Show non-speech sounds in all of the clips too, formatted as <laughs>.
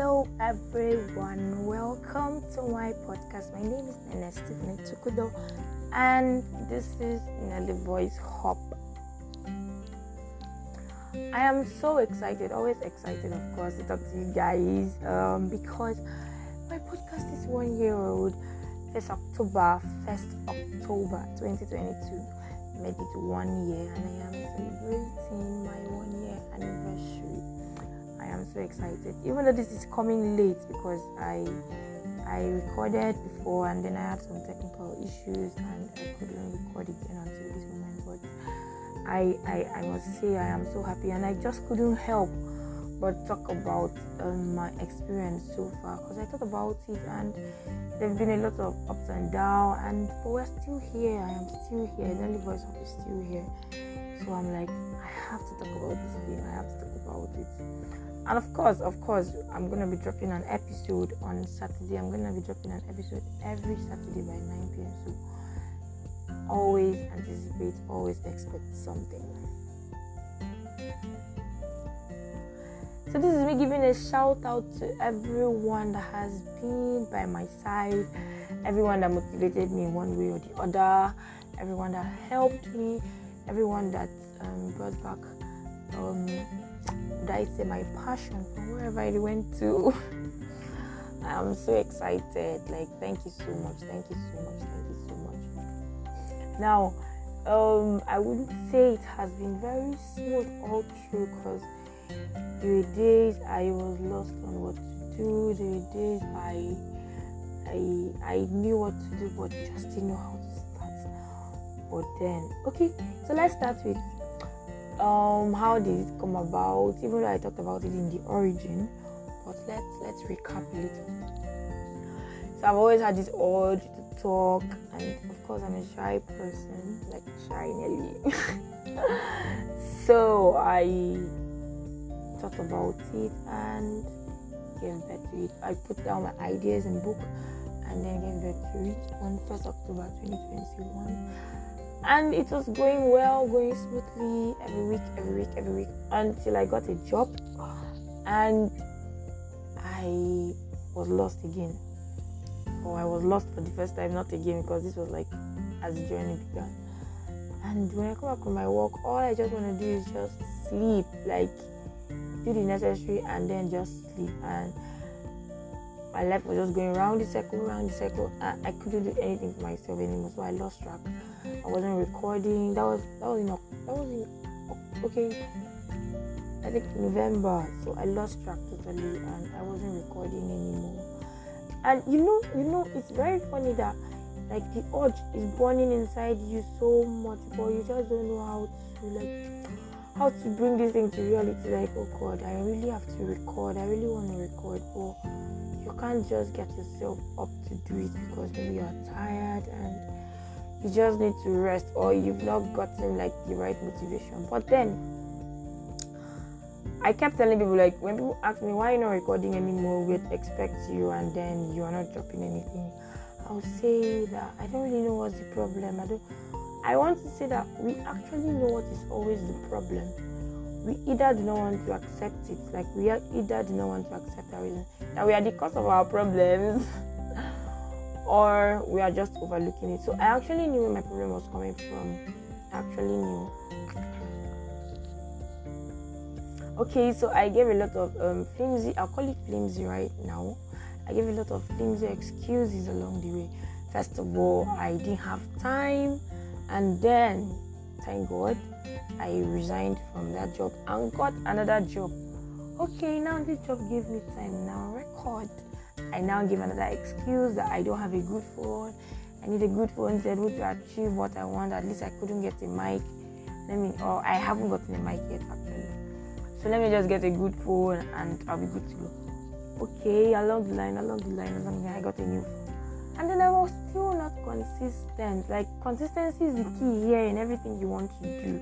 Hello, everyone. Welcome to my podcast. My name is Nene Stephanie Tukudo, and this is Nelly Voice Hop. I am so excited, always excited, of course, to talk to you guys um, because my podcast is one year old. First October, first October 2022 made it one year, and I am celebrating my one year excited, even though this is coming late because I I recorded before and then I had some technical issues and I couldn't record again until this moment. But I I, I must say I am so happy and I just couldn't help but talk about um, my experience so far because I thought about it and there've been a lot of ups and downs and but we're still here. I am still here. The only voice of is still here. So I'm like I have to talk about this thing. I have to talk about it. And of course, of course, I'm gonna be dropping an episode on Saturday. I'm gonna be dropping an episode every Saturday by 9 p.m. So always anticipate, always expect something. So this is me giving a shout out to everyone that has been by my side, everyone that motivated me in one way or the other, everyone that helped me, everyone that um, brought back, um, I say, my passion wherever I went to. <laughs> I'm so excited. Like, thank you so much. Thank you so much. Thank you so much. Now, um, I wouldn't say it has been very smooth all through because were days I was lost on what to do. Were days I I I knew what to do but just didn't know how to start. But then okay, so let's start with um how did it come about? Even though I talked about it in the origin, but let's let's recap a little. So I've always had this urge to talk and of course I'm a shy person, like shy Nelly. <laughs> so I thought about it and gave birth to it. I put down my ideas in book and then gave birth to it on 1st October 2021. And it was going well, going smoothly every week, every week, every week until I got a job and I was lost again. Or I was lost for the first time, not again, because this was like as the journey began. And when I come back from my work, all I just want to do is just sleep. Like do the necessary and then just sleep and my life was just going round the circle round the circle. And I couldn't do anything for myself anymore so I lost track. I wasn't recording. That was that was in that was in okay. I think November so I lost track totally and I wasn't recording anymore. And you know you know it's very funny that like the urge is burning inside you so much but you just don't know how to like how to bring this thing to reality. Like oh god i really have to record. I really want to record but can't just get yourself up to do it because maybe you're tired and you just need to rest or you've not gotten like the right motivation. But then i kept telling people like when people ask me why you're not recording anymore? We'd expect you and then you are not dropping anything. I'll say that i don't really know what's the problem. I don't I want to say that we actually know what is always the problem. We either do not want to accept it, like we either do not want to accept our reason that we are the cause of our problems, <laughs> or we are just overlooking it. So I actually knew where my problem was coming from. I actually knew. Okay, so I gave a lot of um, flimsy, I'll call it flimsy right now. I gave a lot of flimsy excuses along the way. First of all, I didn't have time and then, thank God, I resigned from that job and got another job. Okay, now this job gave me time. Now record. I now give another excuse that I don't have a good phone. I need a good phone to able to achieve what I want. At least I couldn't get a mic. Let me, or I haven't gotten a mic yet actually. So let me just get a good phone and I'll be good to go. Okay, along the line, along the line, along the line, I got a new phone and then I was still not consistent. Like consistency is the key here in everything you want to do,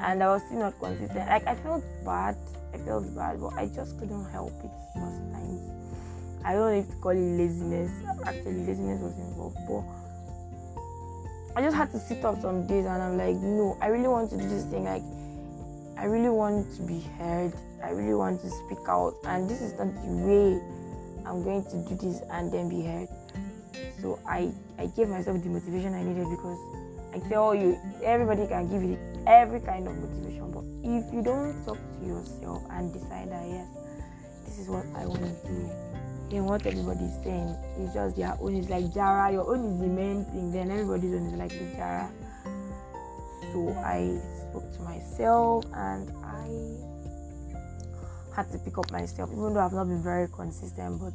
and I was still not consistent. Like I felt bad, I felt bad, but I just couldn't help it most times. I don't know if to call it laziness. Actually, laziness was involved, but I just had to sit up some days, and I'm like, no, I really want to do this thing. Like I really want to be heard. I really want to speak out, and this is not the way I'm going to do this and then be heard. So I I gave myself the motivation I needed because I tell you everybody can give you every kind of motivation, but if you don't talk to yourself and decide that yes, this is what I want to do, then what everybody is saying is just their own. It's like Jara, your own is the main thing. Then everybody's own is like the Jara. So I spoke to myself and I had to pick up myself, even though I've not been very consistent, but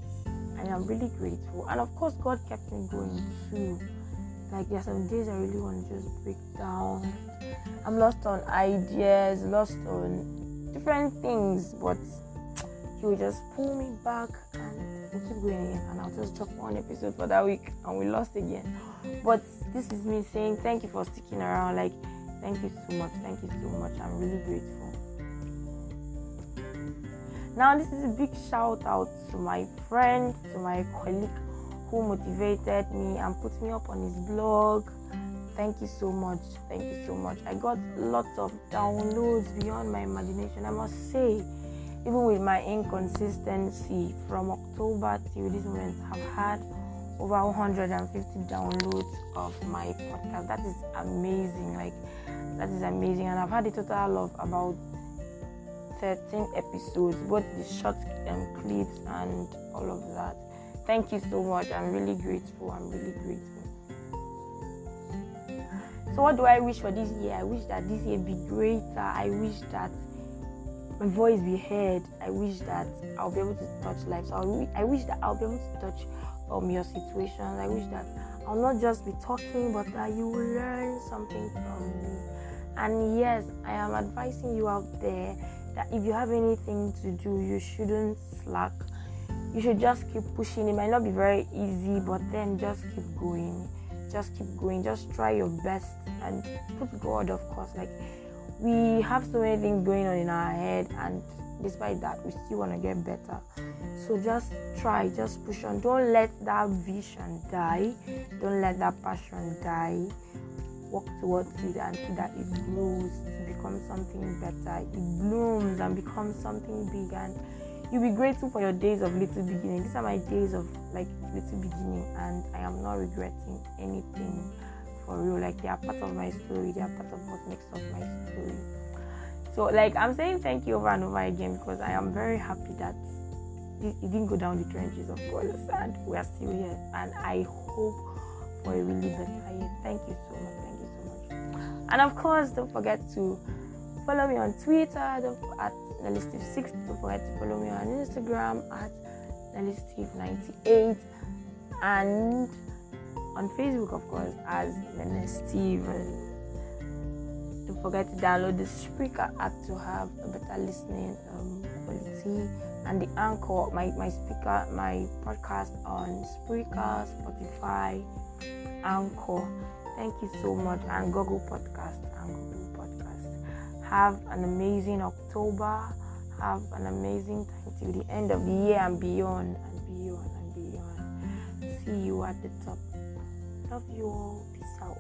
I am really grateful. And of course, God kept me going too. Like, there are some days I really want to just break down. I'm lost on ideas, lost on different things, but He will just pull me back and we'll keep going again. And I'll just drop one episode for that week and we lost again. But this is me saying thank you for sticking around. Like, thank you so much. Thank you so much. I'm really grateful. Now, this is a big shout out to my friend, to my colleague who motivated me and put me up on his blog. Thank you so much. Thank you so much. I got lots of downloads beyond my imagination. I must say, even with my inconsistency from October till this moment, I've had over 150 downloads of my podcast. That is amazing. Like, that is amazing. And I've had a total of about 13 episodes, both the short um, clips and all of that. Thank you so much. I'm really grateful. I'm really grateful. So, what do I wish for this year? I wish that this year be greater. I wish that my voice be heard. I wish that I'll be able to touch lives. So I wish that I'll be able to touch um, your situation. I wish that I'll not just be talking, but that you will learn something from me. And yes, I am advising you out there that if you have anything to do, you shouldn't slack. You should just keep pushing. It might not be very easy, but then just keep going. Just keep going. Just try your best and put God, of course. Like we have so many things going on in our head, and despite that, we still want to get better. So just try, just push on. Don't let that vision die. Don't let that passion die. Walk towards it and see that it grows becomes something better. It blooms and becomes something big, and you'll be grateful for your days of little beginning. These are my days of like little beginning, and I am not regretting anything for real. Like they are part of my story. They are part of what makes up my story. So like I'm saying thank you over and over again because I am very happy that it didn't go down the trenches of course and we are still here and I hope for a really better year. Thank you so much. Thank you so much. And of course don't forget to Follow me on Twitter at NellySteve6. Don't forget to follow me on Instagram at NellySteve98 and on Facebook, of course, as Nelly NellySteve. Don't forget to download the Spreaker app to have a better listening um, quality and the Anchor, my, my speaker, my podcast on Spreaker, Spotify, Anchor. Thank you so much, and Google Podcast have an amazing October. Have an amazing time till the end of the year and beyond and beyond and beyond. See you at the top. Love you all. Peace out.